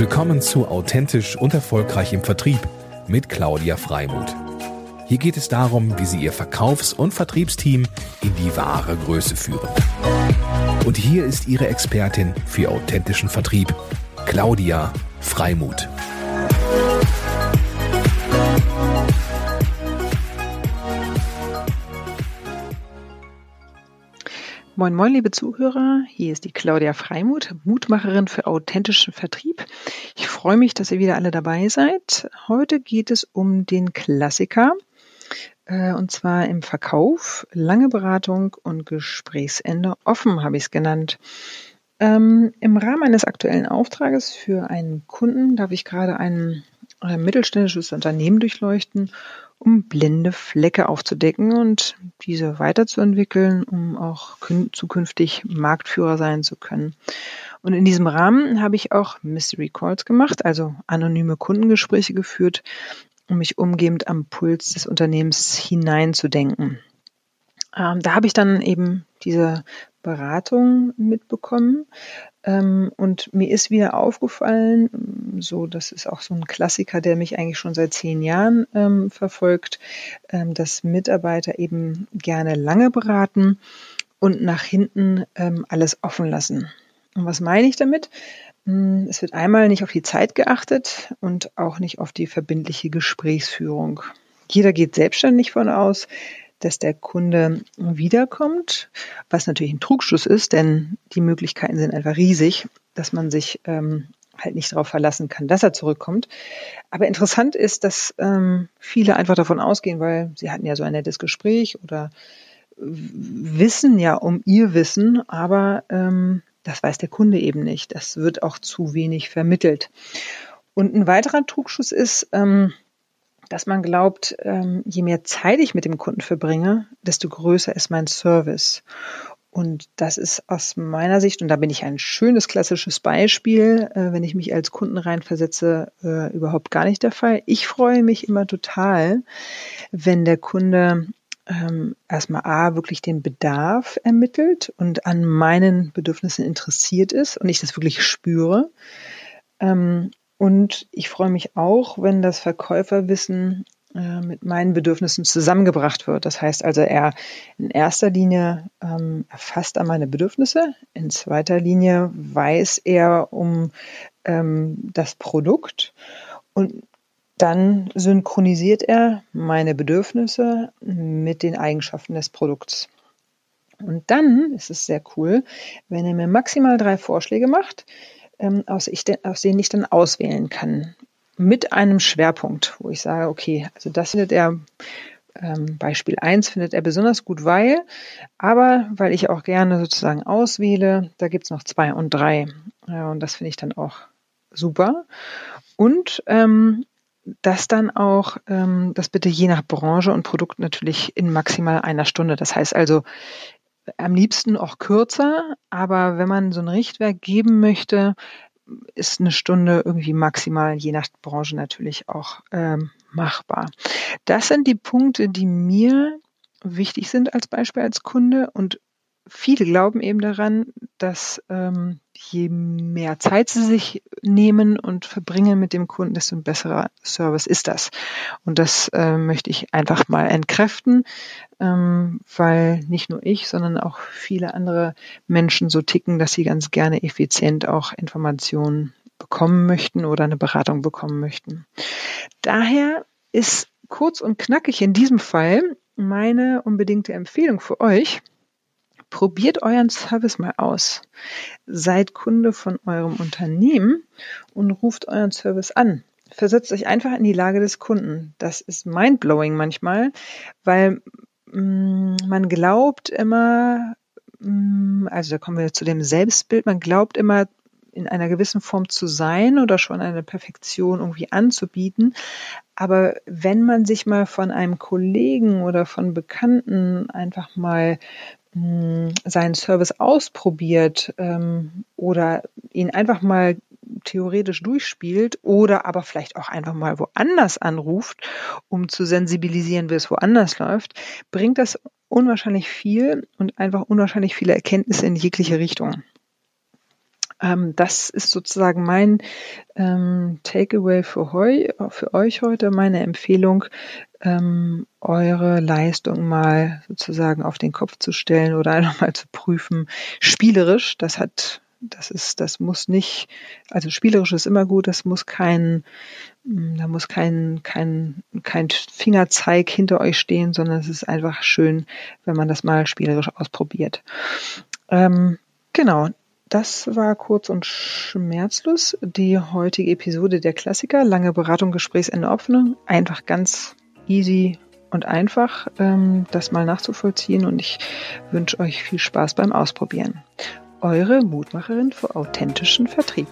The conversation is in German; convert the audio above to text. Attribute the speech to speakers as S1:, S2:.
S1: Willkommen zu Authentisch und Erfolgreich im Vertrieb mit Claudia Freimuth. Hier geht es darum, wie Sie Ihr Verkaufs- und Vertriebsteam in die wahre Größe führen. Und hier ist Ihre Expertin für authentischen Vertrieb, Claudia Freimuth.
S2: Moin, moin, liebe Zuhörer. Hier ist die Claudia Freimuth, Mutmacherin für authentischen Vertrieb. Ich freue mich, dass ihr wieder alle dabei seid. Heute geht es um den Klassiker, äh, und zwar im Verkauf, lange Beratung und Gesprächsende offen, habe ich es genannt. Ähm, Im Rahmen eines aktuellen Auftrages für einen Kunden darf ich gerade ein, ein mittelständisches Unternehmen durchleuchten um blinde Flecke aufzudecken und diese weiterzuentwickeln, um auch zukünftig Marktführer sein zu können. Und in diesem Rahmen habe ich auch Mystery Calls gemacht, also anonyme Kundengespräche geführt, um mich umgehend am Puls des Unternehmens hineinzudenken. Ähm, da habe ich dann eben diese Beratung mitbekommen. Ähm, und mir ist wieder aufgefallen, so, das ist auch so ein Klassiker, der mich eigentlich schon seit zehn Jahren ähm, verfolgt, ähm, dass Mitarbeiter eben gerne lange beraten und nach hinten ähm, alles offen lassen. Und was meine ich damit? Hm, es wird einmal nicht auf die Zeit geachtet und auch nicht auf die verbindliche Gesprächsführung. Jeder geht selbstständig von aus, dass der Kunde wiederkommt, was natürlich ein Trugschluss ist, denn die Möglichkeiten sind einfach riesig, dass man sich ähm, halt nicht darauf verlassen kann, dass er zurückkommt. Aber interessant ist, dass ähm, viele einfach davon ausgehen, weil sie hatten ja so ein nettes Gespräch oder wissen ja um ihr Wissen, aber ähm, das weiß der Kunde eben nicht. Das wird auch zu wenig vermittelt. Und ein weiterer Trugschuss ist, ähm, dass man glaubt, ähm, je mehr Zeit ich mit dem Kunden verbringe, desto größer ist mein Service. Und das ist aus meiner Sicht, und da bin ich ein schönes klassisches Beispiel, äh, wenn ich mich als Kunden reinversetze, äh, überhaupt gar nicht der Fall. Ich freue mich immer total, wenn der Kunde ähm, erstmal A, wirklich den Bedarf ermittelt und an meinen Bedürfnissen interessiert ist und ich das wirklich spüre. Ähm, und ich freue mich auch, wenn das Verkäuferwissen äh, mit meinen Bedürfnissen zusammengebracht wird. Das heißt also, er in erster Linie ähm, erfasst er meine Bedürfnisse, in zweiter Linie weiß er um ähm, das Produkt und dann synchronisiert er meine Bedürfnisse mit den Eigenschaften des Produkts. Und dann ist es sehr cool, wenn er mir maximal drei Vorschläge macht, aus, ich, aus denen ich dann auswählen kann. Mit einem Schwerpunkt, wo ich sage, okay, also das findet er, ähm, Beispiel 1 findet er besonders gut, weil, aber weil ich auch gerne sozusagen auswähle, da gibt's noch zwei und drei. Ja, und das finde ich dann auch super. Und ähm, das dann auch, ähm, das bitte je nach Branche und Produkt natürlich in maximal einer Stunde. Das heißt also, am liebsten auch kürzer, aber wenn man so ein Richtwerk geben möchte, ist eine Stunde irgendwie maximal, je nach Branche natürlich auch ähm, machbar. Das sind die Punkte, die mir wichtig sind als Beispiel als Kunde und viele glauben eben daran, dass ähm, je mehr Zeit sie sich nehmen und verbringen mit dem Kunden, desto ein besserer Service ist das. Und das äh, möchte ich einfach mal entkräften, ähm, weil nicht nur ich, sondern auch viele andere Menschen so ticken, dass sie ganz gerne effizient auch Informationen bekommen möchten oder eine Beratung bekommen möchten. Daher ist kurz und knackig in diesem Fall meine unbedingte Empfehlung für euch, Probiert euren Service mal aus. Seid Kunde von eurem Unternehmen und ruft euren Service an. Versetzt euch einfach in die Lage des Kunden. Das ist mindblowing manchmal, weil mh, mm, man glaubt immer, mh, mm, also da kommen wir zu dem Selbstbild, man glaubt immer, in einer gewissen Form zu sein oder schon eine Perfektion irgendwie anzubieten. Aber wenn man sich mal von einem Kollegen oder von Bekannten einfach mal seinen Service ausprobiert ähm, oder ihn einfach mal theoretisch durchspielt oder aber vielleicht auch einfach mal woanders anruft, um zu sensibilisieren, wie es woanders läuft, bringt das unwahrscheinlich viel und einfach unwahrscheinlich viele Erkenntnisse in jegliche Richtung. Ähm, das ist sozusagen mein ähm, Takeaway für, heu, für euch heute, meine Empfehlung, ähm, eure Leistung mal sozusagen auf den Kopf zu stellen oder einfach mal zu prüfen, spielerisch. Das hat das ist, das muss nicht, also spielerisch ist immer gut, das muss kein, hm, da muss kein, kein, kein Fingerzeig hinter euch stehen, sondern es ist einfach schön, wenn man das mal spielerisch ausprobiert. Ähm, genau. Das war kurz und schmerzlos die heutige Episode der Klassiker. Lange Beratung, Gesprächsende, offene. Einfach ganz easy und einfach, ähm, das mal nachzuvollziehen. Und ich wünsche euch viel Spaß beim Ausprobieren eure Mutmacherin für authentischen Vertrieb.